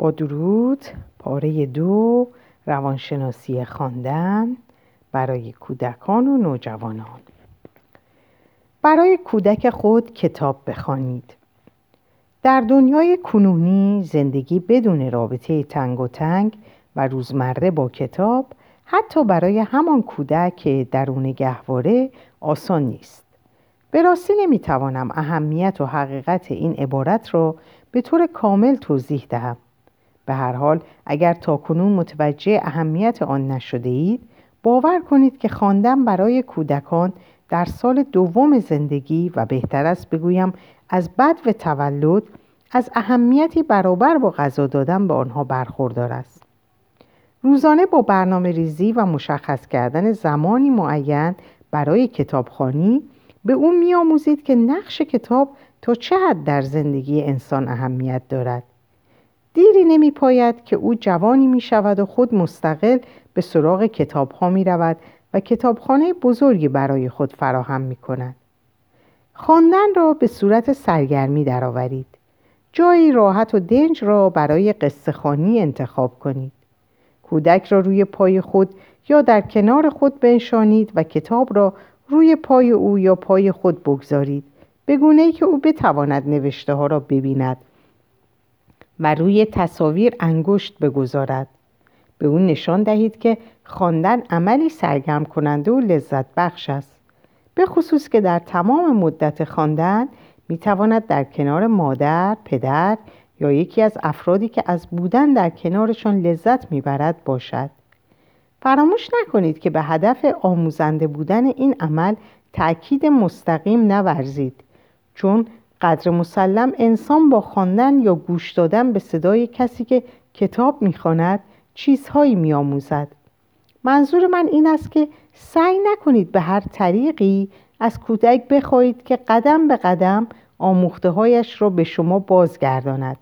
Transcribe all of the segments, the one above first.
با درود پاره دو روانشناسی خواندن برای کودکان و نوجوانان. برای کودک خود کتاب بخوانید. در دنیای کنونی زندگی بدون رابطه تنگ و تنگ و روزمره با کتاب حتی برای همان کودک که درون گهواره آسان نیست. به راستی نمی‌توانم اهمیت و حقیقت این عبارت را به طور کامل توضیح دهم. به هر حال اگر تاکنون متوجه اهمیت آن نشده اید باور کنید که خواندن برای کودکان در سال دوم زندگی و بهتر است بگویم از بد و تولد از اهمیتی برابر با غذا دادن به آنها برخوردار است. روزانه با برنامه ریزی و مشخص کردن زمانی معین برای کتابخانی به او میآموزید که نقش کتاب تا چه حد در زندگی انسان اهمیت دارد. دیری نمی پاید که او جوانی می شود و خود مستقل به سراغ کتاب ها می رود و کتابخانه بزرگی برای خود فراهم می کند. خواندن را به صورت سرگرمی درآورید. جایی راحت و دنج را برای قصه خانی انتخاب کنید. کودک را روی پای خود یا در کنار خود بنشانید و کتاب را روی پای او یا پای خود بگذارید به گونه ای که او بتواند نوشته ها را ببیند و روی تصاویر انگشت بگذارد. به او نشان دهید که خواندن عملی سرگرم کننده و لذت بخش است. به خصوص که در تمام مدت خواندن می تواند در کنار مادر، پدر یا یکی از افرادی که از بودن در کنارشان لذت می‌برد باشد. فراموش نکنید که به هدف آموزنده بودن این عمل تأکید مستقیم نورزید چون قدر مسلم انسان با خواندن یا گوش دادن به صدای کسی که کتاب می‌خواند چیزهایی میآموزد. منظور من این است که سعی نکنید به هر طریقی از کودک بخواهید که قدم به قدم آموخته هایش را به شما بازگرداند.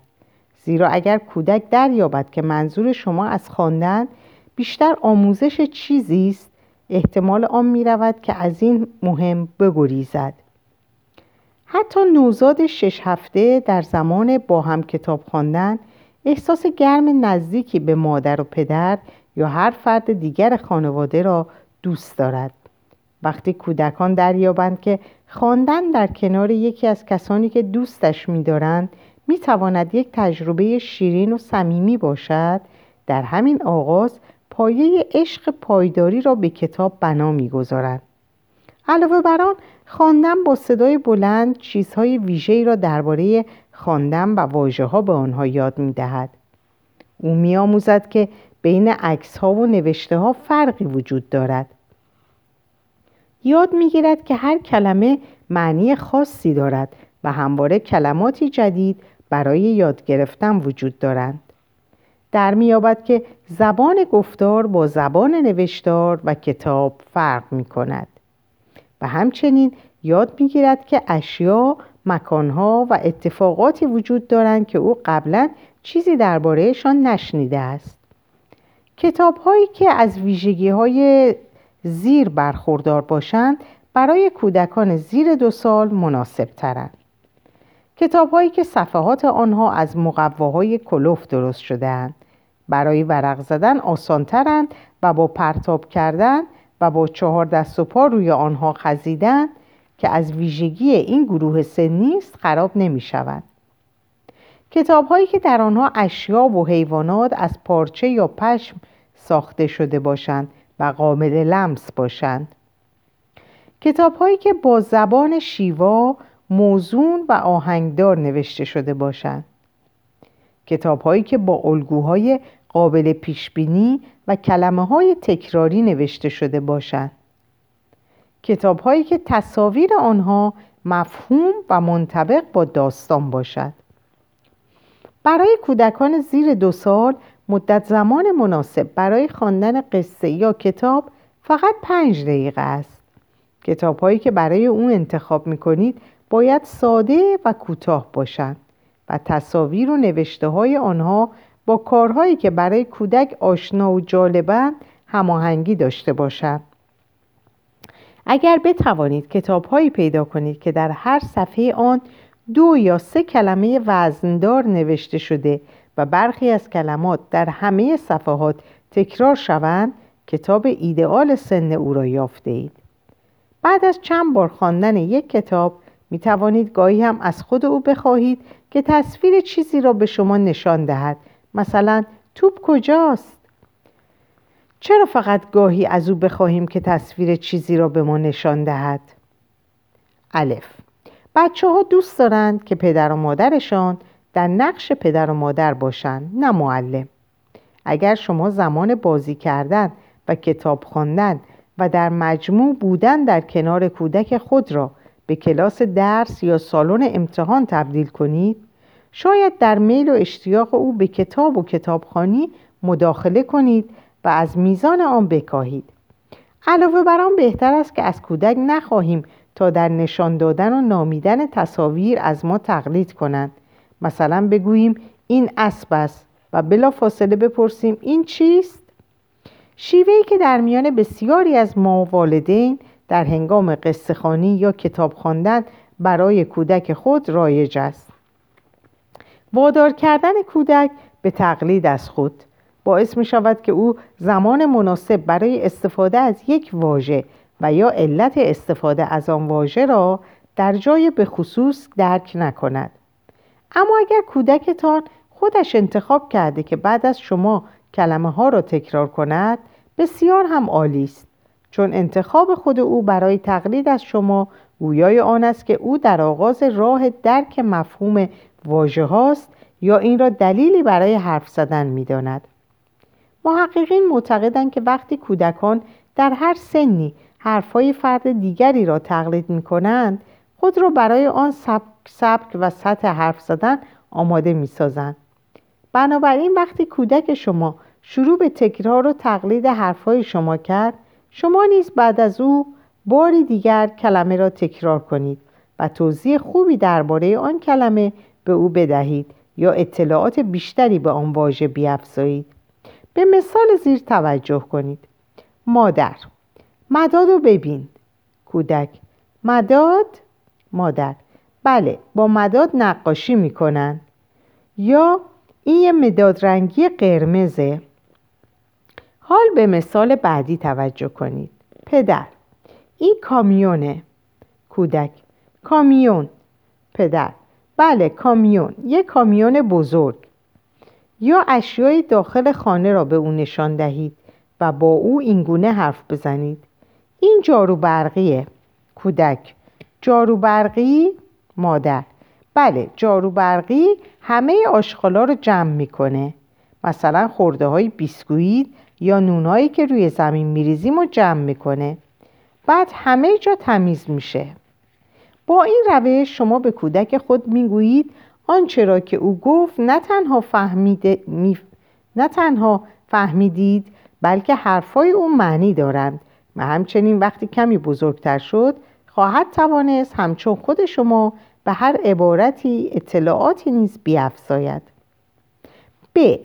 زیرا اگر کودک دریابد که منظور شما از خواندن بیشتر آموزش چیزی است احتمال آن می رود که از این مهم بگریزد. حتی نوزاد شش هفته در زمان با هم کتاب خواندن احساس گرم نزدیکی به مادر و پدر یا هر فرد دیگر خانواده را دوست دارد. وقتی کودکان دریابند که خواندن در کنار یکی از کسانی که دوستش می‌دارند می‌تواند یک تجربه شیرین و صمیمی باشد در همین آغاز پایه عشق پایداری را به کتاب بنا می‌گذارند علاوه بر آن خواندن با صدای بلند چیزهای ویژه‌ای را درباره خواندن و واژه ها به آنها یاد می دهد. او می آموزد که بین عکس ها و نوشته ها فرقی وجود دارد. یاد می گیرد که هر کلمه معنی خاصی دارد و همواره کلماتی جدید برای یاد گرفتن وجود دارند. در میابد که زبان گفتار با زبان نوشتار و کتاب فرق می کند. و همچنین یاد می‌گیرد که اشیا، مکانها و اتفاقاتی وجود دارند که او قبلا چیزی دربارهشان نشنیده است. کتاب هایی که از ویژگی های زیر برخوردار باشند برای کودکان زیر دو سال مناسب ترند. کتاب هایی که صفحات آنها از مقواهای کلوف درست شدهاند برای ورق زدن آسانترند و با پرتاب کردن و با چهار دست و پا روی آنها خزیدن که از ویژگی این گروه سنی است خراب نمی شود. کتاب هایی که در آنها اشیا و حیوانات از پارچه یا پشم ساخته شده باشند و قابل لمس باشند. کتاب هایی که با زبان شیوا موزون و آهنگدار نوشته شده باشند. کتاب هایی که با الگوهای قابل پیشبینی و کلمه های تکراری نوشته شده باشند. کتاب هایی که تصاویر آنها مفهوم و منطبق با داستان باشد. برای کودکان زیر دو سال مدت زمان مناسب برای خواندن قصه یا کتاب فقط پنج دقیقه است. کتاب هایی که برای اون انتخاب می کنید باید ساده و کوتاه باشند و تصاویر و نوشته های آنها با کارهایی که برای کودک آشنا و جالبند هماهنگی داشته باشند. اگر بتوانید کتابهایی پیدا کنید که در هر صفحه آن دو یا سه کلمه وزندار نوشته شده و برخی از کلمات در همه صفحات تکرار شوند کتاب ایدئال سن او را یافته اید. بعد از چند بار خواندن یک کتاب می توانید گاهی هم از خود او بخواهید که تصویر چیزی را به شما نشان دهد مثلا توپ کجاست؟ چرا فقط گاهی از او بخواهیم که تصویر چیزی را به ما نشان دهد؟ الف. بچه ها دوست دارند که پدر و مادرشان در نقش پدر و مادر باشند نه معلم. اگر شما زمان بازی کردن و کتاب خواندن و در مجموع بودن در کنار کودک خود را به کلاس درس یا سالن امتحان تبدیل کنید شاید در میل و اشتیاق او به کتاب و کتابخانی مداخله کنید و از میزان آن بکاهید. علاوه بر آن بهتر است که از کودک نخواهیم تا در نشان دادن و نامیدن تصاویر از ما تقلید کنند. مثلا بگوییم این اسب است و بلا فاصله بپرسیم این چیست؟ شیوهی که در میان بسیاری از ما والدین در هنگام قصه یا کتاب خواندن برای کودک خود رایج است. وادار کردن کودک به تقلید از خود. باعث می شود که او زمان مناسب برای استفاده از یک واژه و یا علت استفاده از آن واژه را در جای به خصوص درک نکند. اما اگر کودکتان خودش انتخاب کرده که بعد از شما کلمه ها را تکرار کند بسیار هم عالی است. چون انتخاب خود او برای تقلید از شما گویای آن است که او در آغاز راه درک مفهوم واژه هاست یا این را دلیلی برای حرف زدن می داند. محققین معتقدند که وقتی کودکان در هر سنی حرفهای فرد دیگری را تقلید می کنند خود را برای آن سبک, سبک و سطح حرف زدن آماده می سازند. بنابراین وقتی کودک شما شروع به تکرار و تقلید حرفهای شما کرد شما نیز بعد از او باری دیگر کلمه را تکرار کنید و توضیح خوبی درباره آن کلمه به او بدهید یا اطلاعات بیشتری به آن واژه بیافزایید. به مثال زیر توجه کنید. مادر. مداد رو ببین. کودک. مداد؟ مادر. بله با مداد نقاشی می‌کنن. یا این یه مداد رنگی قرمزه. حال به مثال بعدی توجه کنید. پدر. این کامیونه. کودک. کامیون. پدر. بله کامیون. یک کامیون بزرگ. یا اشیای داخل خانه را به او نشان دهید و با او اینگونه حرف بزنید. این جارو برقیه کودک. جارو برقی مادر. بله جارو برقی همه آشغالا رو جمع می‌کنه. مثلا خورده های بیسکویت یا نونهایی که روی زمین میریزیم و جمع می‌کنه. بعد همه جا تمیز میشه. با این روش شما به کودک خود می‌گویید آنچه را که او گفت نه تنها, فهمیده می... نه تنها فهمیدید بلکه حرفای او معنی دارند. و همچنین وقتی کمی بزرگتر شد خواهد توانست همچون خود شما به هر عبارتی اطلاعاتی نیز بیافزاید. ب.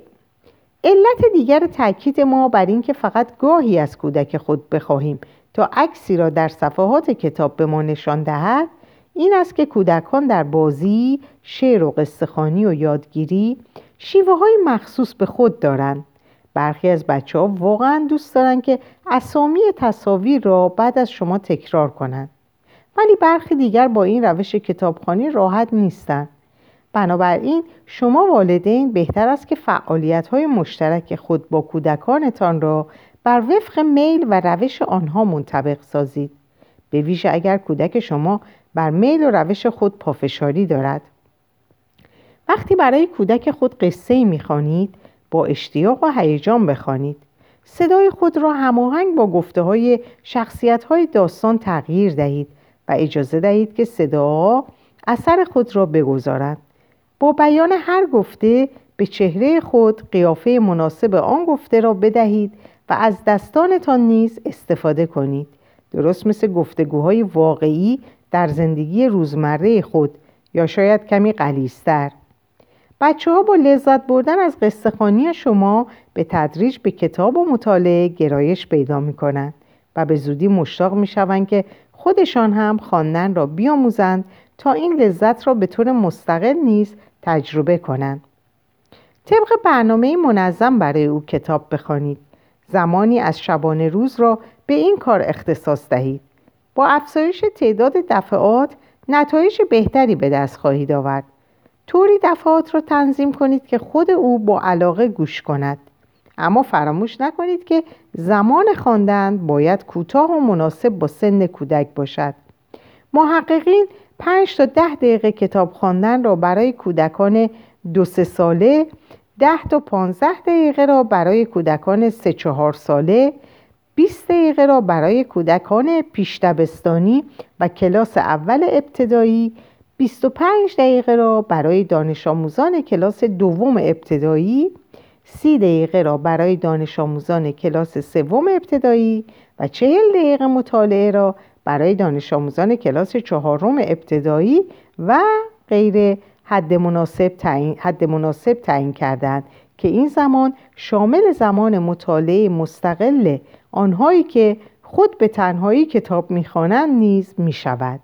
علت دیگر تاکید ما بر اینکه فقط گاهی از کودک خود بخواهیم تا عکسی را در صفحات کتاب به ما نشان دهد این است که کودکان در بازی، شعر و قصهخانی و یادگیری شیوه های مخصوص به خود دارند. برخی از بچه ها واقعا دوست دارند که اسامی تصاویر را بعد از شما تکرار کنند. ولی برخی دیگر با این روش کتابخانی راحت نیستند. بنابراین شما والدین بهتر است که فعالیت های مشترک خود با کودکانتان را بر وفق میل و روش آنها منطبق سازید. به ویژه اگر کودک شما بر میل و روش خود پافشاری دارد. وقتی برای کودک خود قصه می‌خوانید با اشتیاق و هیجان بخوانید. صدای خود را هماهنگ با گفته های شخصیت های داستان تغییر دهید و اجازه دهید که صدا اثر خود را بگذارد با بیان هر گفته به چهره خود قیافه مناسب آن گفته را بدهید و از دستانتان نیز استفاده کنید. درست مثل گفتگوهای واقعی در زندگی روزمره خود یا شاید کمی قلیستر بچه ها با لذت بردن از قصه خانی شما به تدریج به کتاب و مطالعه گرایش پیدا می کنند و به زودی مشتاق می شوند که خودشان هم خواندن را بیاموزند تا این لذت را به طور مستقل نیز تجربه کنند. طبق برنامه منظم برای او کتاب بخوانید. زمانی از شبانه روز را به این کار اختصاص دهید. با افزایش تعداد دفعات نتایج بهتری به دست خواهید آورد. طوری دفعات را تنظیم کنید که خود او با علاقه گوش کند. اما فراموش نکنید که زمان خواندن باید کوتاه و مناسب با سن کودک باشد. محققین پنج تا ده دقیقه کتاب خواندن را برای کودکان دو سه ساله ده تا پانزده دقیقه را برای کودکان سه چهار ساله 20 دقیقه را برای کودکان پیشتبستانی و کلاس اول ابتدایی 25 دقیقه را برای دانش آموزان کلاس دوم ابتدایی 30 دقیقه را برای دانش آموزان کلاس سوم ابتدایی و 40 دقیقه مطالعه را برای دانش آموزان کلاس چهارم ابتدایی و غیر حد مناسب تعیین حد مناسب تعیین کردند که این زمان شامل زمان مطالعه مستقل آنهایی که خود به تنهایی کتاب می‌خوانند نیز می‌شود.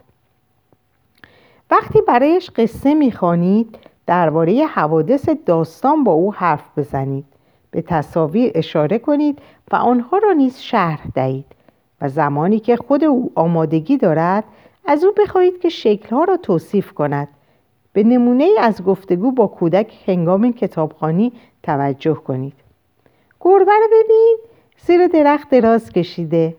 وقتی برایش قصه می‌خوانید درباره حوادث داستان با او حرف بزنید. به تصاویر اشاره کنید و آنها را نیز شرح دهید. و زمانی که خود او آمادگی دارد از او بخواهید که شکلها را توصیف کند. به نمونه از گفتگو با کودک هنگام کتابخانی توجه کنید. گربه رو ببین زیر درخت دراز کشیده.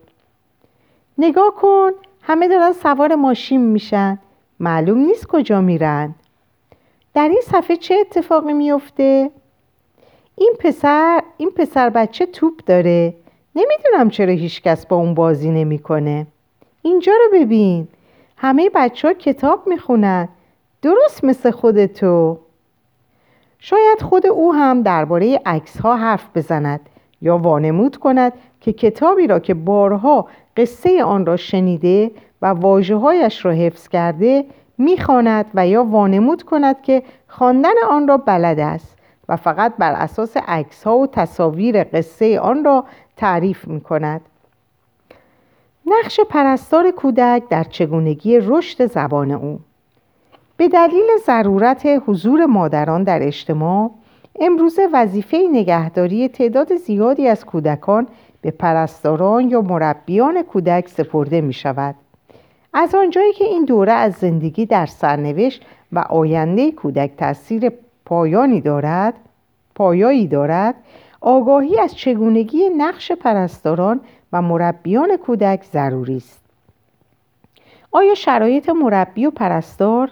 نگاه کن همه دارن سوار ماشین میشن. معلوم نیست کجا میرن. در این صفحه چه اتفاقی میفته؟ این پسر این پسر بچه توپ داره. نمی‌دونم چرا هیچکس با اون بازی نمی‌کنه. اینجا رو ببین. همه بچه ها کتاب می‌خونن. درست مثل خودتو. شاید خود او هم درباره عکس ها حرف بزند یا وانمود کند که کتابی را که بارها قصه آن را شنیده و واجه هایش را حفظ کرده می‌خواند و یا وانمود کند که خواندن آن را بلد است و فقط بر اساس عکس ها و تصاویر قصه آن را تعریف می کند. نقش پرستار کودک در چگونگی رشد زبان او به دلیل ضرورت حضور مادران در اجتماع امروزه وظیفه نگهداری تعداد زیادی از کودکان به پرستاران یا مربیان کودک سپرده می شود. از آنجایی که این دوره از زندگی در سرنوشت و آینده کودک تاثیر پایانی دارد پایایی دارد آگاهی از چگونگی نقش پرستاران و مربیان کودک ضروری است آیا شرایط مربی و پرستار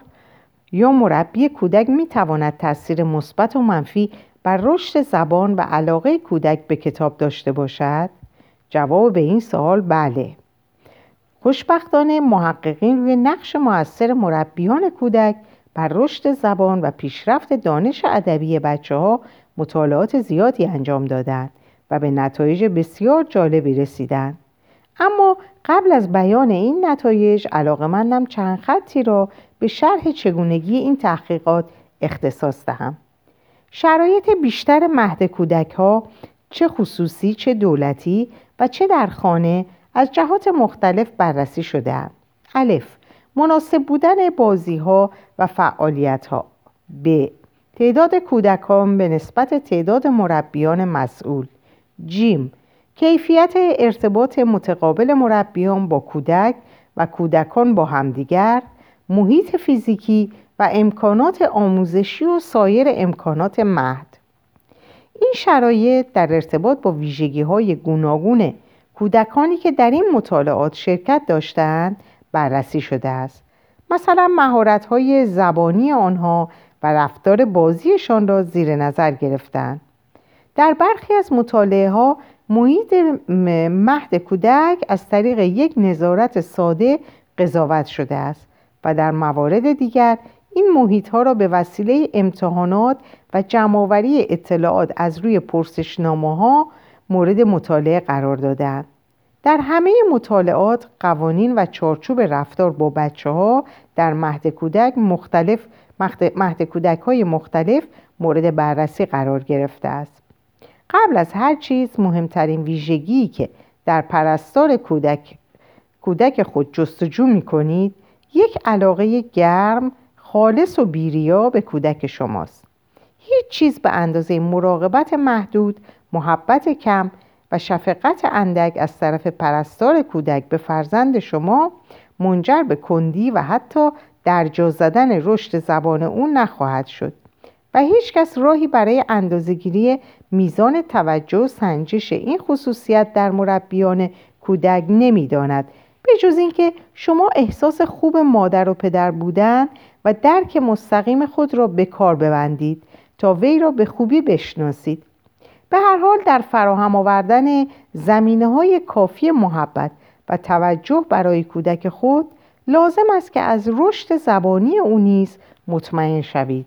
یا مربی کودک می تواند تاثیر مثبت و منفی بر رشد زبان و علاقه کودک به کتاب داشته باشد؟ جواب به این سوال بله. خوشبختانه محققین روی نقش موثر مربیان کودک بر رشد زبان و پیشرفت دانش ادبی بچه ها مطالعات زیادی انجام دادند و به نتایج بسیار جالبی رسیدند. اما قبل از بیان این نتایج علاقمندم چند خطی را به شرح چگونگی این تحقیقات اختصاص دهم. شرایط بیشتر مهد کودک ها چه خصوصی چه دولتی و چه در خانه از جهات مختلف بررسی شده الف مناسب بودن بازی ها و فعالیت ها ب تعداد کودکان به نسبت تعداد مربیان مسئول. جیم کیفیت ارتباط متقابل مربیان با کودک و کودکان با همدیگر محیط فیزیکی و امکانات آموزشی و سایر امکانات مهد. این شرایط در ارتباط با ویژگی های گوناگون کودکانی که در این مطالعات شرکت داشتند بررسی شده است. مثلا مهارت های زبانی آنها و رفتار بازیشان را زیر نظر گرفتند در برخی از مطالعه ها محیط مهد کودک از طریق یک نظارت ساده قضاوت شده است و در موارد دیگر این محیط ها را به وسیله امتحانات و جمعآوری اطلاعات از روی پرسشنامه ها مورد مطالعه قرار دادند. در همه مطالعات قوانین و چارچوب رفتار با بچه ها در مهد کودک مختلف مهد کودک های مختلف مورد بررسی قرار گرفته است. قبل از هر چیز مهمترین ویژگی که در پرستار کودک کودک خود جستجو می کنید یک علاقه گرم خالص و بیریا به کودک شماست هیچ چیز به اندازه مراقبت محدود محبت کم و شفقت اندک از طرف پرستار کودک به فرزند شما منجر به کندی و حتی درجا زدن رشد زبان اون نخواهد شد. و هیچ کس راهی برای اندازهگیری میزان توجه و سنجش این خصوصیت در مربیان کودک نمی‌داند. به جز اینکه شما احساس خوب مادر و پدر بودن و درک مستقیم خود را به کار ببندید تا وی را به خوبی بشناسید. به هر حال در فراهم آوردن زمینه های کافی محبت و توجه برای کودک خود لازم است که از رشد زبانی او نیز مطمئن شوید.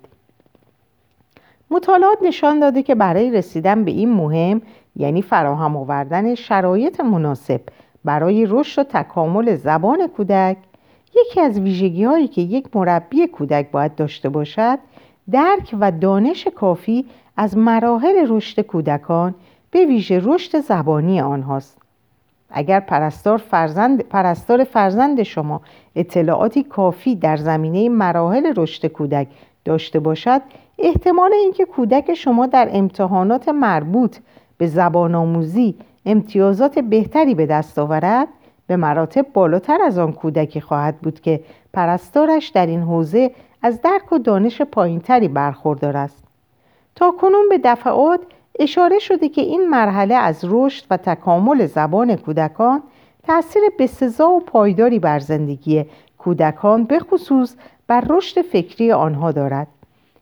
مطالعات نشان داده که برای رسیدن به این مهم یعنی فراهم آوردن شرایط مناسب برای رشد و تکامل زبان کودک یکی از ویژگی هایی که یک مربی کودک باید داشته باشد درک و دانش کافی از مراحل رشد کودکان به ویژه رشد زبانی آنهاست. اگر پرستار فرزند, پرستار فرزند شما اطلاعاتی کافی در زمینه مراحل رشد کودک داشته باشد احتمال اینکه کودک شما در امتحانات مربوط به زبان آموزی امتیازات بهتری به دست آورد به مراتب بالاتر از آن کودکی خواهد بود که پرستارش در این حوزه از درک و دانش پایینتری برخوردار است. تا کنون به دفعات اشاره شده که این مرحله از رشد و تکامل زبان کودکان تأثیر بسزا و پایداری بر زندگی کودکان به خصوص بر رشد فکری آنها دارد.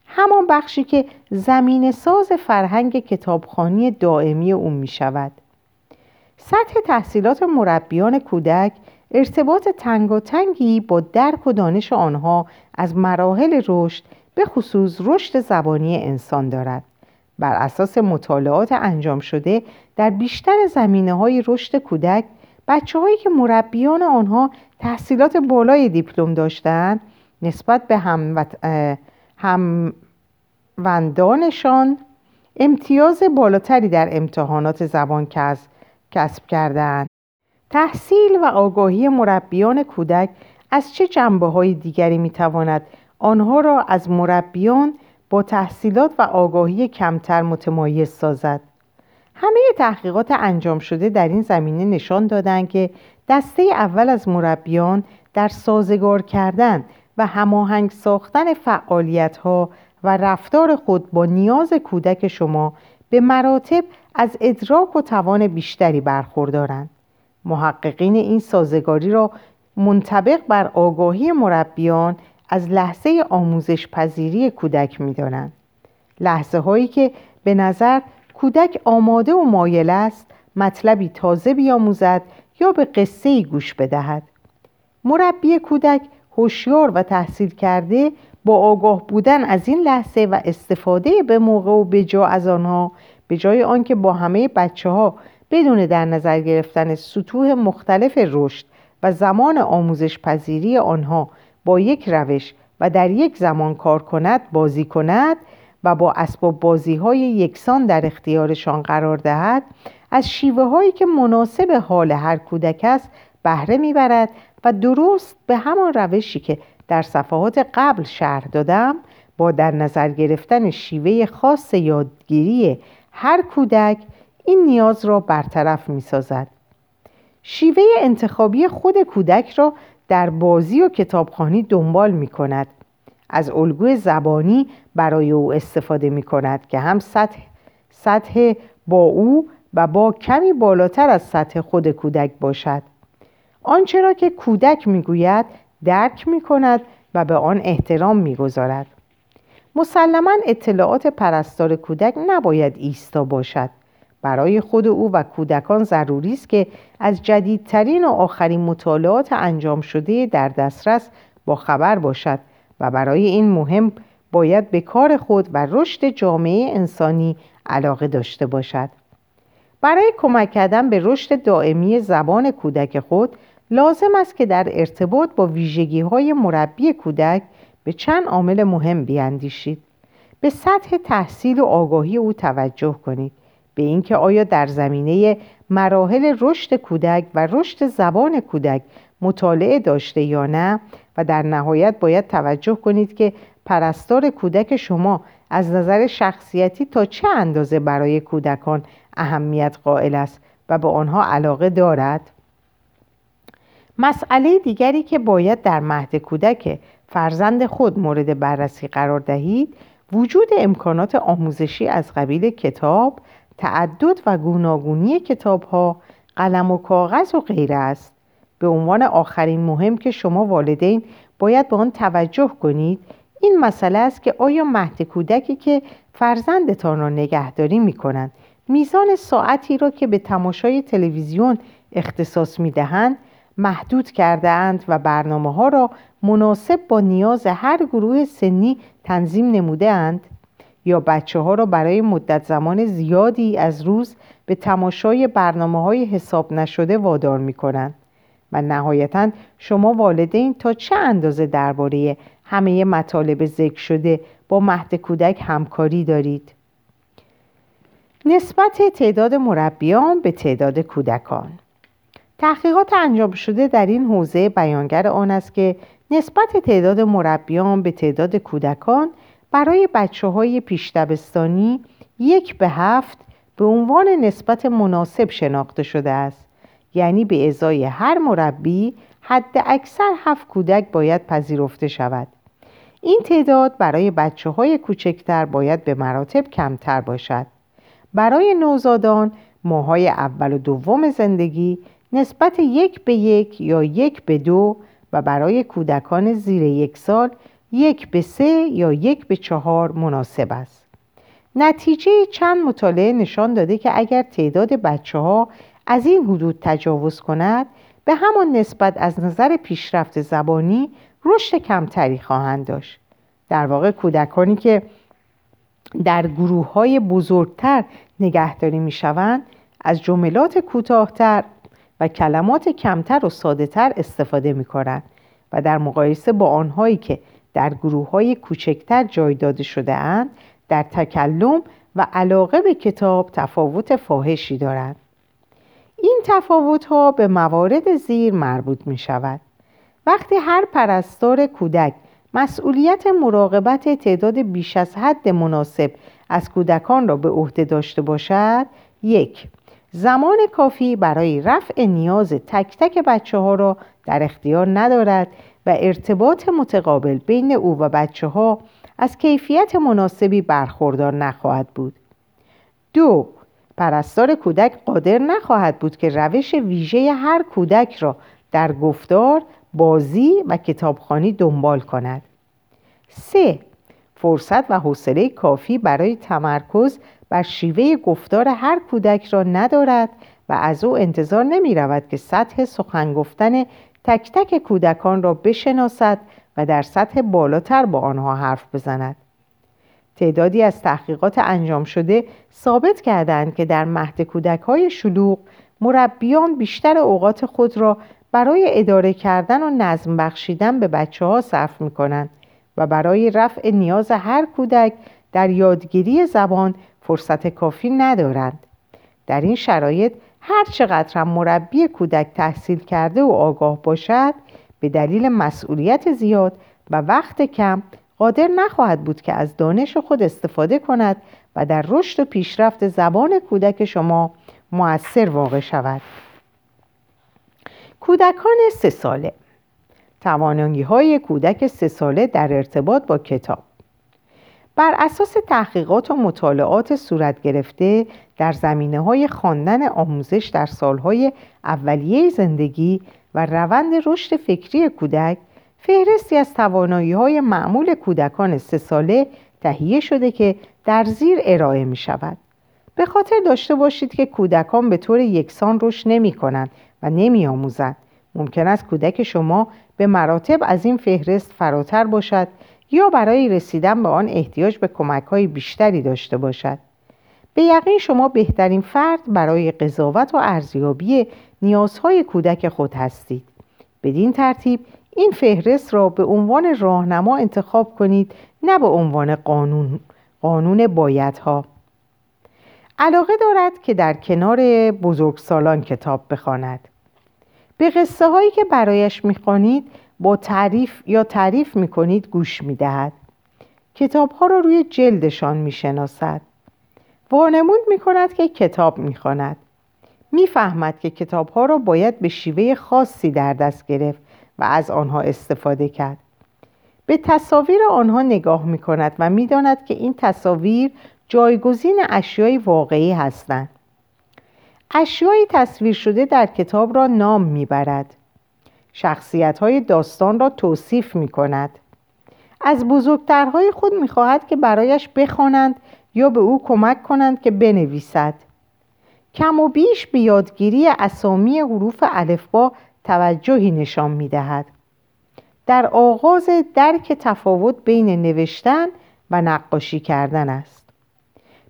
همان بخشی که زمین ساز فرهنگ کتابخانی دائمی اون می شود سطح تحصیلات مربیان کودک ارتباط تنگی با درک و دانش آنها از مراحل رشد به خصوص رشد زبانی انسان دارد بر اساس مطالعات انجام شده در بیشتر زمینه های رشد کودک بچه هایی که مربیان آنها تحصیلات بالای دیپلم داشتند نسبت به هم هموندانشان امتیاز بالاتری در امتحانات زبان کسب کردند. تحصیل و آگاهی مربیان کودک از چه جنبه های دیگری می تواند آنها را از مربیان با تحصیلات و آگاهی کمتر متمایز سازد؟ همه تحقیقات انجام شده در این زمینه نشان دادند که دسته اول از مربیان در سازگار کردن و هماهنگ ساختن فعالیت ها و رفتار خود با نیاز کودک شما به مراتب از ادراک و توان بیشتری برخوردارند. محققین این سازگاری را منطبق بر آگاهی مربیان از لحظه آموزش پذیری کودک می دانند. لحظه هایی که به نظر کودک آماده و مایل است مطلبی تازه بیاموزد یا به قصه گوش بدهد مربی کودک هوشیار و تحصیل کرده با آگاه بودن از این لحظه و استفاده به موقع و به جا از آنها به جای آنکه با همه بچه ها بدون در نظر گرفتن سطوح مختلف رشد و زمان آموزش پذیری آنها با یک روش و در یک زمان کار کند بازی کند و با اسباب بازی های یکسان در اختیارشان قرار دهد از شیوه هایی که مناسب حال هر کودک است بهره می‌برد و درست به همان روشی که در صفحات قبل شرح دادم با در نظر گرفتن شیوه خاص یادگیری هر کودک این نیاز را برطرف می سازد. شیوه انتخابی خود کودک را در بازی و کتابخانی دنبال می کند. از الگوی زبانی برای او استفاده می کند که هم سطح, سطح با او و با کمی بالاتر از سطح خود کودک باشد. آنچه را که کودک می‌گوید درک می کند و به آن احترام می‌گذارد. مسلما اطلاعات پرستار کودک نباید ایستا باشد برای خود او و کودکان ضروری است که از جدیدترین و آخرین مطالعات انجام شده در دسترس با خبر باشد و برای این مهم باید به کار خود و رشد جامعه انسانی علاقه داشته باشد. برای کمک کردن به رشد دائمی زبان کودک خود لازم است که در ارتباط با ویژگی های مربی کودک به چند عامل مهم بیاندیشید. به سطح تحصیل و آگاهی او توجه کنید. به اینکه آیا در زمینه مراحل رشد کودک و رشد زبان کودک مطالعه داشته یا نه و در نهایت باید توجه کنید که پرستار کودک شما از نظر شخصیتی تا چه اندازه برای کودکان اهمیت قائل است و به آنها علاقه دارد؟ مسئله دیگری که باید در مهد کودک فرزند خود مورد بررسی قرار دهید وجود امکانات آموزشی از قبیل کتاب، تعدد و گوناگونی کتاب ها، قلم و کاغذ و غیره است. به عنوان آخرین مهم که شما والدین باید به آن توجه کنید این مسئله است که آیا مهد کودکی که فرزندتان را نگهداری می کنند میزان ساعتی را که به تماشای تلویزیون اختصاص می دهند محدود کرده اند و برنامه ها را مناسب با نیاز هر گروه سنی تنظیم نموده اند یا بچه ها را برای مدت زمان زیادی از روز به تماشای برنامه های حساب نشده وادار می کنند و نهایتا شما والدین تا چه اندازه درباره همه مطالب ذکر شده با مهد کودک همکاری دارید؟ نسبت تعداد مربیان به تعداد کودکان. تحقیقات انجام شده در این حوزه بیانگر آن است که نسبت تعداد مربیان به تعداد کودکان برای بچه های پیشتبستانی یک به هفت به عنوان نسبت مناسب شناخته شده است. یعنی به ازای هر مربی حد اکثر هفت کودک باید پذیرفته شود. این تعداد برای بچه های کوچکتر باید به مراتب کمتر باشد. برای نوزادان ماهای اول و دوم زندگی نسبت یک به یک یا یک به دو و برای کودکان زیر یک سال یک به سه یا یک به چهار مناسب است. نتیجه چند مطالعه نشان داده که اگر تعداد بچه ها از این حدود تجاوز کند به همان نسبت از نظر پیشرفت زبانی رشد کمتری خواهند داشت. در واقع کودکانی که در گروه های بزرگتر نگهداری می شوند از جملات کوتاهتر و کلمات کمتر و ساده تر استفاده می کنند و در مقایسه با آنهایی که در گروه های کوچکتر جای داده شده اند در تکلم و علاقه به کتاب تفاوت فاحشی دارند. این تفاوت ها به موارد زیر مربوط می شود وقتی هر پرستار کودک مسئولیت مراقبت تعداد بیش از حد مناسب از کودکان را به عهده داشته باشد یک زمان کافی برای رفع نیاز تک تک بچه ها را در اختیار ندارد و ارتباط متقابل بین او و بچه ها از کیفیت مناسبی برخوردار نخواهد بود. دو پرستار کودک قادر نخواهد بود که روش ویژه هر کودک را در گفتار بازی و کتابخانی دنبال کند. سه فرصت و حوصله کافی برای تمرکز بر شیوه گفتار هر کودک را ندارد و از او انتظار نمی رود که سطح سخن گفتن تک تک کودکان را بشناسد و در سطح بالاتر با آنها حرف بزند. تعدادی از تحقیقات انجام شده ثابت کردند که در مهد کودک های شلوغ مربیان بیشتر اوقات خود را برای اداره کردن و نظم بخشیدن به بچه ها صرف می کنند و برای رفع نیاز هر کودک در یادگیری زبان فرصت کافی ندارند. در این شرایط هر چقدر هم مربی کودک تحصیل کرده و آگاه باشد به دلیل مسئولیت زیاد و وقت کم قادر نخواهد بود که از دانش خود استفاده کند و در رشد و پیشرفت زبان کودک شما مؤثر واقع شود. کودکان سه ساله. توانایی های کودک سه ساله در ارتباط با کتاب. بر اساس تحقیقات و مطالعات صورت گرفته در زمینه های خواندن آموزش در سالهای اولیه زندگی و روند رشد فکری کودک فهرستی از توانایی های معمول کودکان سه ساله تهیه شده که در زیر ارائه می شود. به خاطر داشته باشید که کودکان به طور یکسان رشد نمی کنند و نمی آموزند. ممکن است کودک شما به مراتب از این فهرست فراتر باشد یا برای رسیدن به آن احتیاج به کمک های بیشتری داشته باشد. به یقین شما بهترین فرد برای قضاوت و ارزیابی نیازهای کودک خود هستید. بدین ترتیب این فهرست را به عنوان راهنما انتخاب کنید نه به عنوان قانون قانون بایدها علاقه دارد که در کنار بزرگسالان کتاب بخواند به قصه هایی که برایش می‌خوانید با تعریف یا تعریف می‌کنید گوش می‌دهد. کتاب ها را روی جلدشان می‌شناسد. وانمود می‌کند که کتاب می‌خواند. می‌فهمد که کتاب ها را باید به شیوه خاصی در دست گرفت و از آنها استفاده کرد. به تصاویر آنها نگاه می کند و می داند که این تصاویر جایگزین اشیای واقعی هستند. اشیای تصویر شده در کتاب را نام می‌برد. شخصیت های داستان را توصیف می کند از بزرگترهای خود می‌خواهد که برایش بخوانند یا به او کمک کنند که بنویسد. کم و بیش به یادگیری اسامی حروف الفبا توجهی نشان می‌دهد. در آغاز درک تفاوت بین نوشتن و نقاشی کردن است.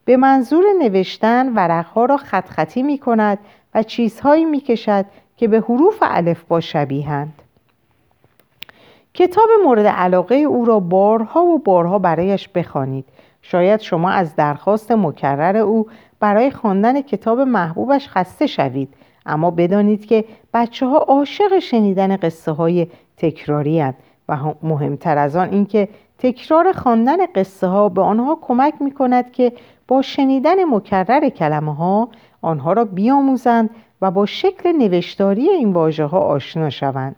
به منظور نوشتن ورقها را خط خطی می کند و چیزهایی می کشد که به حروف الفبا شبیهند کتاب مورد علاقه او را بارها و بارها برایش بخوانید. شاید شما از درخواست مکرر او برای خواندن کتاب محبوبش خسته شوید اما بدانید که بچه ها عاشق شنیدن قصه های تکراری هست و مهمتر از آن اینکه تکرار خواندن قصه ها به آنها کمک می کند که با شنیدن مکرر کلمه ها آنها را بیاموزند و با شکل نوشتاری این واژه ها آشنا شوند.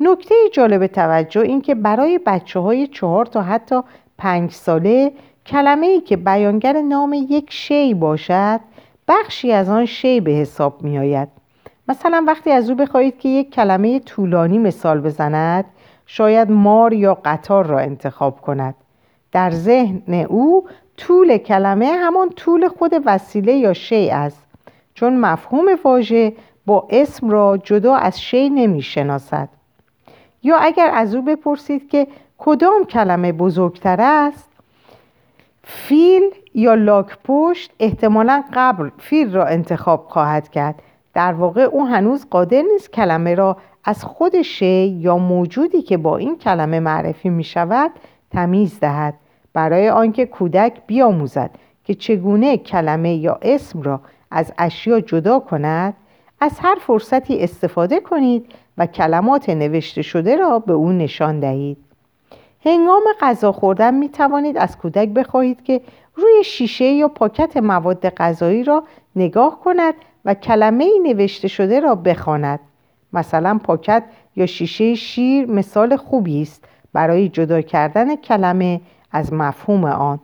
نکته جالب توجه این که برای بچه های چهار تا حتی پنج ساله کلمه ای که بیانگر نام یک شی باشد بخشی از آن شی به حساب می آید مثلا وقتی از او بخواهید که یک کلمه طولانی مثال بزند شاید مار یا قطار را انتخاب کند. در ذهن او طول کلمه همان طول خود وسیله یا شی است. چون مفهوم واژه با اسم را جدا از شی نمی شناسد یا اگر از او بپرسید که کدام کلمه بزرگتر است فیل یا لاک پشت احتمالا قبل فیل را انتخاب خواهد کرد. در واقع او هنوز قادر نیست کلمه را از خود شی یا موجودی که با این کلمه معرفی می شود تمیز دهد. برای آنکه کودک بیاموزد که چگونه کلمه یا اسم را از اشیا جدا کند از هر فرصتی استفاده کنید و کلمات نوشته شده را به او نشان دهید هنگام غذا خوردن می توانید از کودک بخواهید که روی شیشه یا پاکت مواد غذایی را نگاه کند و کلمه نوشته شده را بخواند. مثلا پاکت یا شیشه شیر مثال خوبی است برای جدا کردن کلمه از مفهوم آن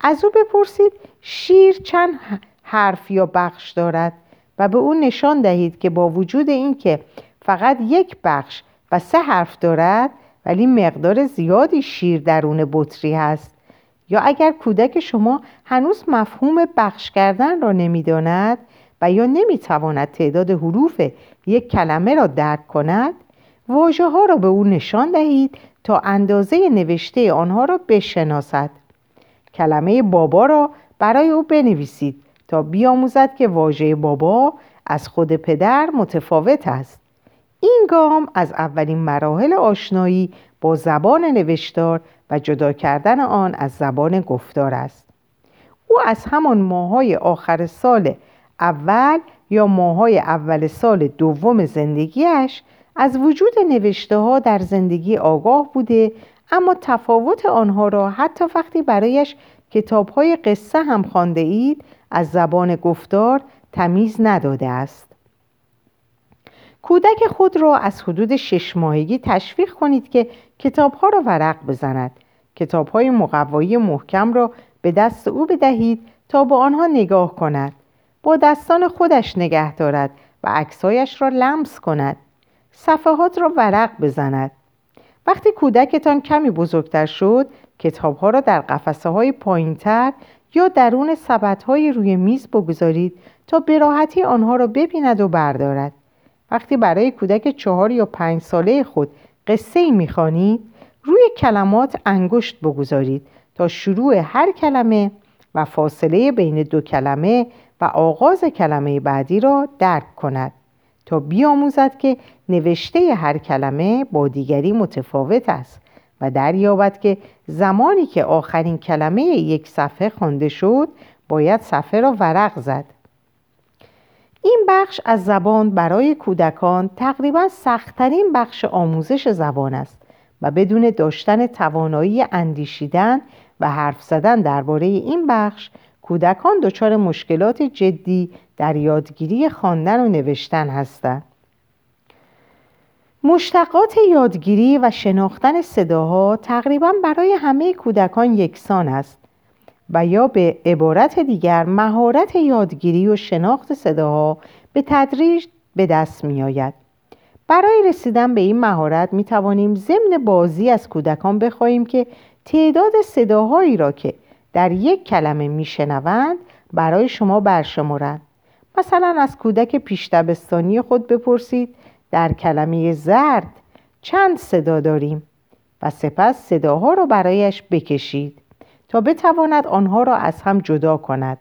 از او بپرسید شیر چند حرف یا بخش دارد و به او نشان دهید که با وجود اینکه فقط یک بخش و سه حرف دارد ولی مقدار زیادی شیر درون بطری هست. یا اگر کودک شما هنوز مفهوم بخش کردن را نمی‌داند و یا نمی‌تواند تعداد حروف یک کلمه را درک کند واژه ها را به او نشان دهید تا اندازه نوشته آنها را بشناسد. کلمه بابا را برای او بنویسید. تا بیاموزد که واژه بابا از خود پدر متفاوت است. این گام از اولین مراحل آشنایی با زبان نوشتار و جدا کردن آن از زبان گفتار است. او از همان ماهای آخر سال اول یا ماهای اول سال دوم زندگیش از وجود نوشته ها در زندگی آگاه بوده اما تفاوت آنها را حتی وقتی برایش کتاب های قصه هم خانده اید از زبان گفتار تمیز نداده است. کودک خود را از حدود شش ماهگی تشویق کنید که کتاب ها را ورق بزند. کتاب های مقوایی محکم را به دست او بدهید تا با آنها نگاه کند. با دستان خودش نگه دارد و عکسهایش را لمس کند. صفحات را ورق بزند. وقتی کودکتان کمی بزرگتر شد کتابها را در قفسه های پایینتر یا درون سبت های روی میز بگذارید تا به آنها را ببیند و بردارد. وقتی برای کودک چهار یا پنج ساله خود قصه ای می‌خوانید روی کلمات انگشت بگذارید تا شروع هر کلمه و فاصله بین دو کلمه و آغاز کلمه بعدی را درک کند تا بیاموزد که نوشته هر کلمه با دیگری متفاوت است. و دریابد که زمانی که آخرین کلمه یک صفحه خوانده شد باید صفحه را ورق زد. این بخش از زبان برای کودکان تقریبا سختترین بخش آموزش زبان است و بدون داشتن توانایی اندیشیدن و حرف زدن درباره این بخش کودکان دچار مشکلات جدی در یادگیری خواندن و نوشتن هستند. مشتقات یادگیری و شناختن صداها تقریبا برای همه کودکان یکسان است و یا به عبارت دیگر مهارت یادگیری و شناخت صداها به تدریج به دست می آید. برای رسیدن به این مهارت می توانیم ضمن بازی از کودکان بخواهیم که تعداد صداهایی را که در یک کلمه میشنوند برای شما برشمارند مثلا از کودک پیشتبستانی خود بپرسید در کلمه زرد چند صدا داریم و سپس صداها را برایش بکشید تا بتواند آنها را از هم جدا کند.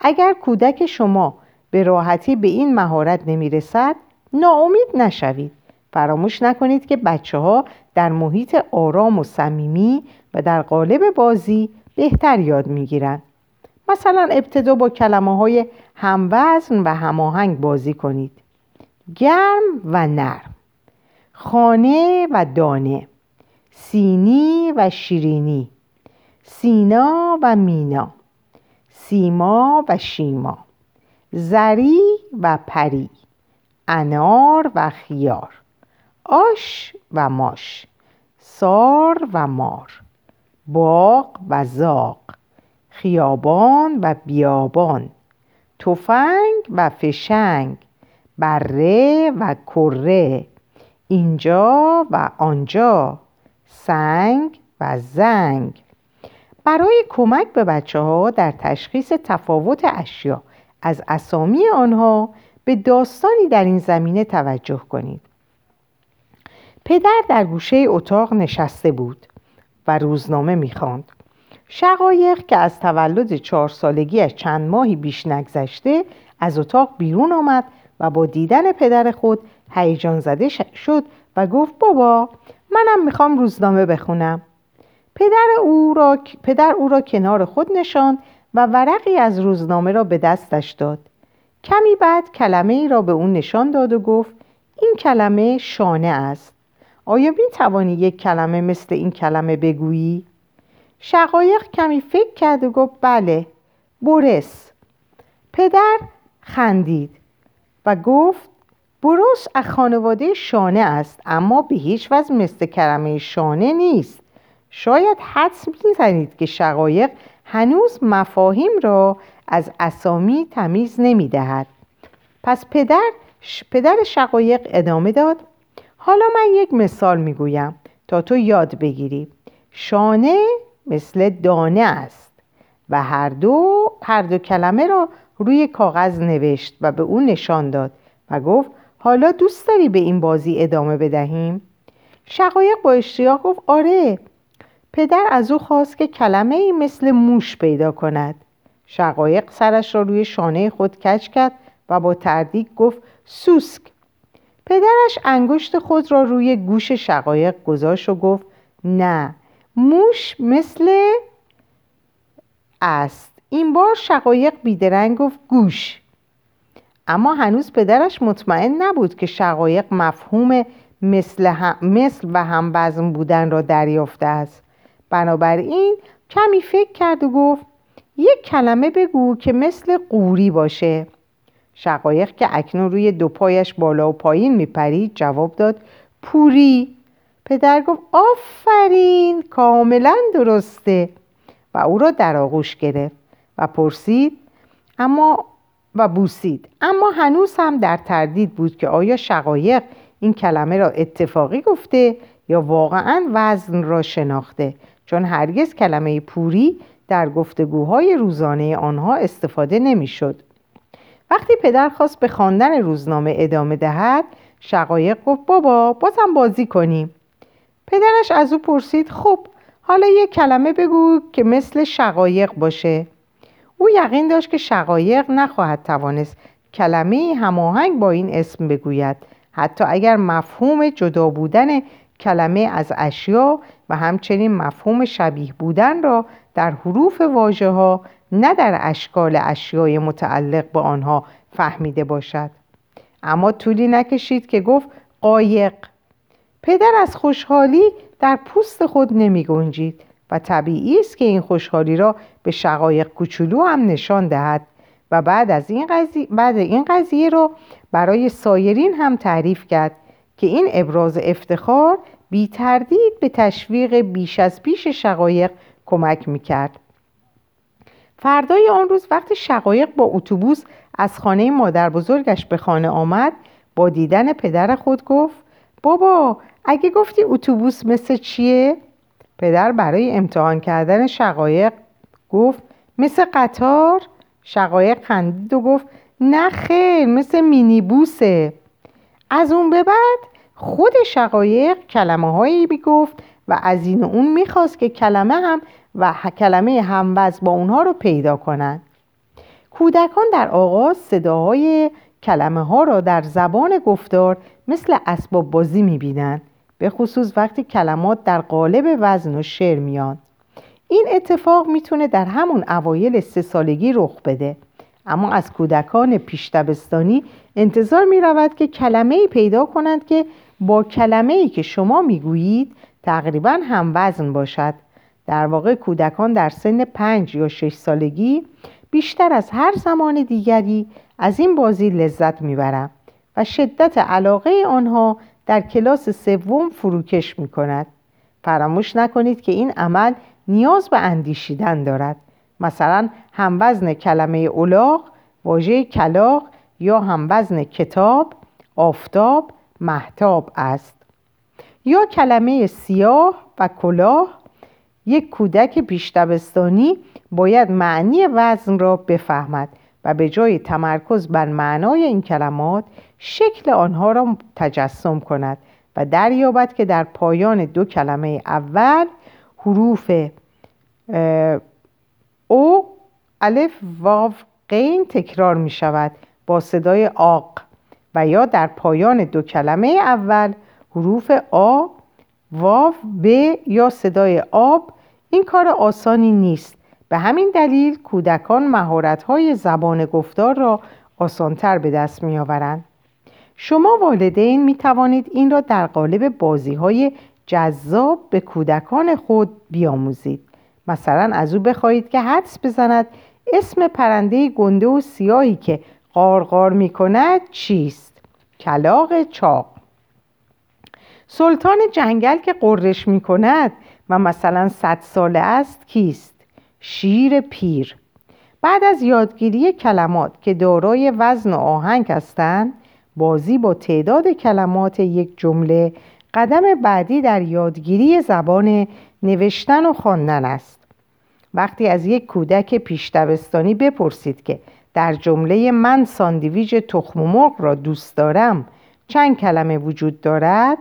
اگر کودک شما به راحتی به این مهارت نمی رسد ناامید نشوید. فراموش نکنید که بچه ها در محیط آرام و صمیمی و در قالب بازی بهتر یاد می‌گیرند. مثلا ابتدا با کلمه های هموزن و هماهنگ بازی کنید. گرم و نرم. خانه و دانه. سینی و شیرینی. سینا و مینا. سیما و شیما. زری و پری. انار و خیار. آش و ماش. سار و مار. باغ و زاق خیابان و بیابان. تفنگ و فشنگ. بره و کره. اینجا و آنجا. سنگ و زنگ. برای کمک به بچه ها در تشخیص تفاوت اشیا از اسامی آنها به داستانی در این زمینه توجه کنید. پدر در گوشه اتاق نشسته بود و روزنامه می‌خواند. شقایق که از تولد چهار سالگیش چند ماهی بیش نگذشته از اتاق بیرون آمد و با دیدن پدر خود هیجان زده شد و گفت بابا منم می‌خوام روزنامه بخونم. پدر او را, پدر او را کنار خود نشاند و ورقی از روزنامه را به دستش داد. کمی بعد کلمه ای را به او نشان داد و گفت این کلمه شانه است. آیا می توانی یک کلمه مثل این کلمه بگویی؟ شقایق کمی فکر کرد و گفت بله برس. پدر خندید. و گفت بروس از خانواده شانه است اما به هیچ وجه مثل کلمه شانه نیست شاید حدس می‌زنید که شقایق هنوز مفاهیم را از اسامی تمیز نمی دهد. پس پدر پدر شقایق ادامه داد حالا من یک مثال می‌گویم تا تو یاد بگیری شانه مثل دانه است و هر دو هر دو کلمه را روی کاغذ نوشت و به او نشان داد و گفت حالا دوست داری به این بازی ادامه بدهیم؟ شقایق با اشتیاق گفت آره پدر از او خواست که کلمه ای مثل موش پیدا کند. شقایق سرش را روی شانه خود کچ کرد و با تردید گفت سوسک. پدرش انگشت خود را روی گوش شقایق گذاشت و گفت نه موش مثل است. این بار شقایق بیدرنگ گفت گوش. اما هنوز پدرش مطمئن نبود که شقایق مفهوم مثل, هم... مثل و هموزن بودن را دریافته است. بنابراین کمی فکر کرد و گفت یک کلمه بگو که مثل قوری باشه. شقایق که اکنون روی دو پایش بالا و پایین میپرید جواب داد پوری. پدر گفت آفرین کاملا درسته. و او را در آغوش گرفت. و پرسید اما و بوسید. اما هنوز هم در تردید بود که آیا شقایق این کلمه را اتفاقی گفته یا واقعا وزن را شناخته. چون هرگز کلمه پوری در گفتگوهای روزانه آنها استفاده نمی‌شد. وقتی پدر خواست به خواندن روزنامه ادامه دهد شقایق گفت بابا بازم بازی کنیم. پدرش از او پرسید خب حالا یک کلمه بگو که مثل شقایق باشه. او یقین داشت که شقایق نخواهد توانست کلمه هماهنگ با این اسم بگوید. حتی اگر مفهوم جدا بودن کلمه از اشیا و همچنین مفهوم شبیه بودن را در حروف واژه ها نه در اشکال اشیای متعلق به آنها فهمیده باشد. اما طولی نکشید که گفت قایق. پدر از خوشحالی در پوست خود نمی گنجید و طبیعی است که این خوشحالی را به شقایق کوچولو هم نشان دهد و بعد از این قضیه, بعد این قضیه را برای سایرین هم تعریف کرد که این ابراز افتخار بی تردید به تشویق بیش از پیش شقایق کمک می‌کرد فردای آن روز وقتی شقایق با اتوبوس از خانه مادر بزرگش به خانه آمد با دیدن پدر خود گفت بابا اگه گفتی اتوبوس مثل چیه؟ پدر برای امتحان کردن شقایق گفت مثل قطار؟ شقایق خندید و گفت نه خیر مثل مینیبوسه. از اون به بعد خود شقایق کلمه هایی گفت و از این اون می‌خواست که کلمه هم و کلمه هموز با اونها رو پیدا کنند کودکان در آغاز صداهای کلمه ها را در زبان گفتار مثل اسباب بازی می‌بینند به خصوص وقتی کلمات در قالب وزن و شعر میان این اتفاق می‌تونه در همون اوایل سه سالگی رخ بده. اما از کودکان پیشتبستانی انتظار می رود که کلمه ای پیدا کنند که با کلمه ای که شما می‌گویید تقریبا هم وزن باشد. در واقع کودکان در سن پنج یا شش سالگی بیشتر از هر زمان دیگری از این بازی لذت می‌برند و شدت علاقه آنها در کلاس سوم فروکش می کند. فراموش نکنید که این عمل نیاز به اندیشیدن دارد. مثلا هموزن کلمه اولاغ واژه کلاق یا هموزن کتاب آفتاب محتاب است. یا کلمه سیاه و کلاه یک کودک پیشتبستانی باید معنی وزن را بفهمد. و به جای تمرکز بر معنای این کلمات شکل آنها را تجسم کند و دریابد که در پایان دو کلمه اول حروف او الف واو قین تکرار می شود با صدای آق و یا در پایان دو کلمه اول حروف آ واو ب یا صدای آب این کار آسانی نیست. به همین دلیل کودکان مهارت‌های زبان گفتار را آسانتر به دست میآورند شما والدین می توانید این را در قالب بازی های جذاب به کودکان خود بیاموزید مثلا از او بخواهید که حدس بزند اسم پرنده گنده و سیاهی که قارقار می کند چیست؟ کلاق چاق سلطان جنگل که قررش می کند و مثلا صد ساله است کیست؟ شیر پیر. بعد از یادگیری کلمات که دارای وزن و آهنگ هستند بازی با تعداد کلمات یک جمله قدم بعدی در یادگیری زبان نوشتن و خواندن است. وقتی از یک کودک پیشتوستانی بپرسید که در جمله من ساندویژ تخم مرغ را دوست دارم چند کلمه وجود دارد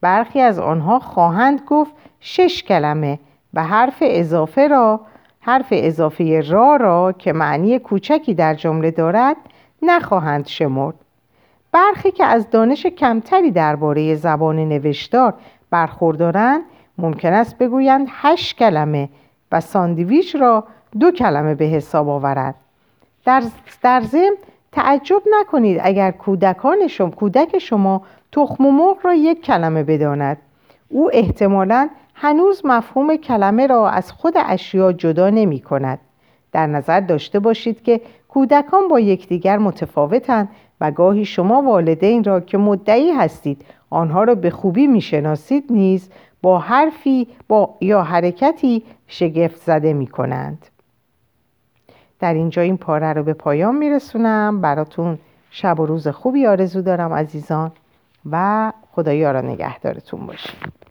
برخی از آنها خواهند گفت شش کلمه و حرف اضافه را حرف اضافه را را که معنی کوچکی در جمله دارد نخواهند شمرد. برخی که از دانش کمتری درباره زبان نوشتار برخوردارند ممکن است بگویند هشت کلمه و ساندویچ را دو کلمه به حساب آورند در, در ضمن تعجب نکنید اگر کودکان شما کودک شما تخم مرغ را یک کلمه بداند. او احتمالا هنوز مفهوم کلمه را از خود اشیا جدا نمی کند. در نظر داشته باشید که کودکان با یکدیگر متفاوتند و گاهی شما والدین را که مدعی هستید آنها را به خوبی می‌شناسید نیز با حرفی با یا حرکتی شگفت زده می کنند. در اینجا این پاره رو به پایان میرسونم براتون شب و روز خوبی آرزو دارم عزیزان و خدایا را نگهدارتون باشید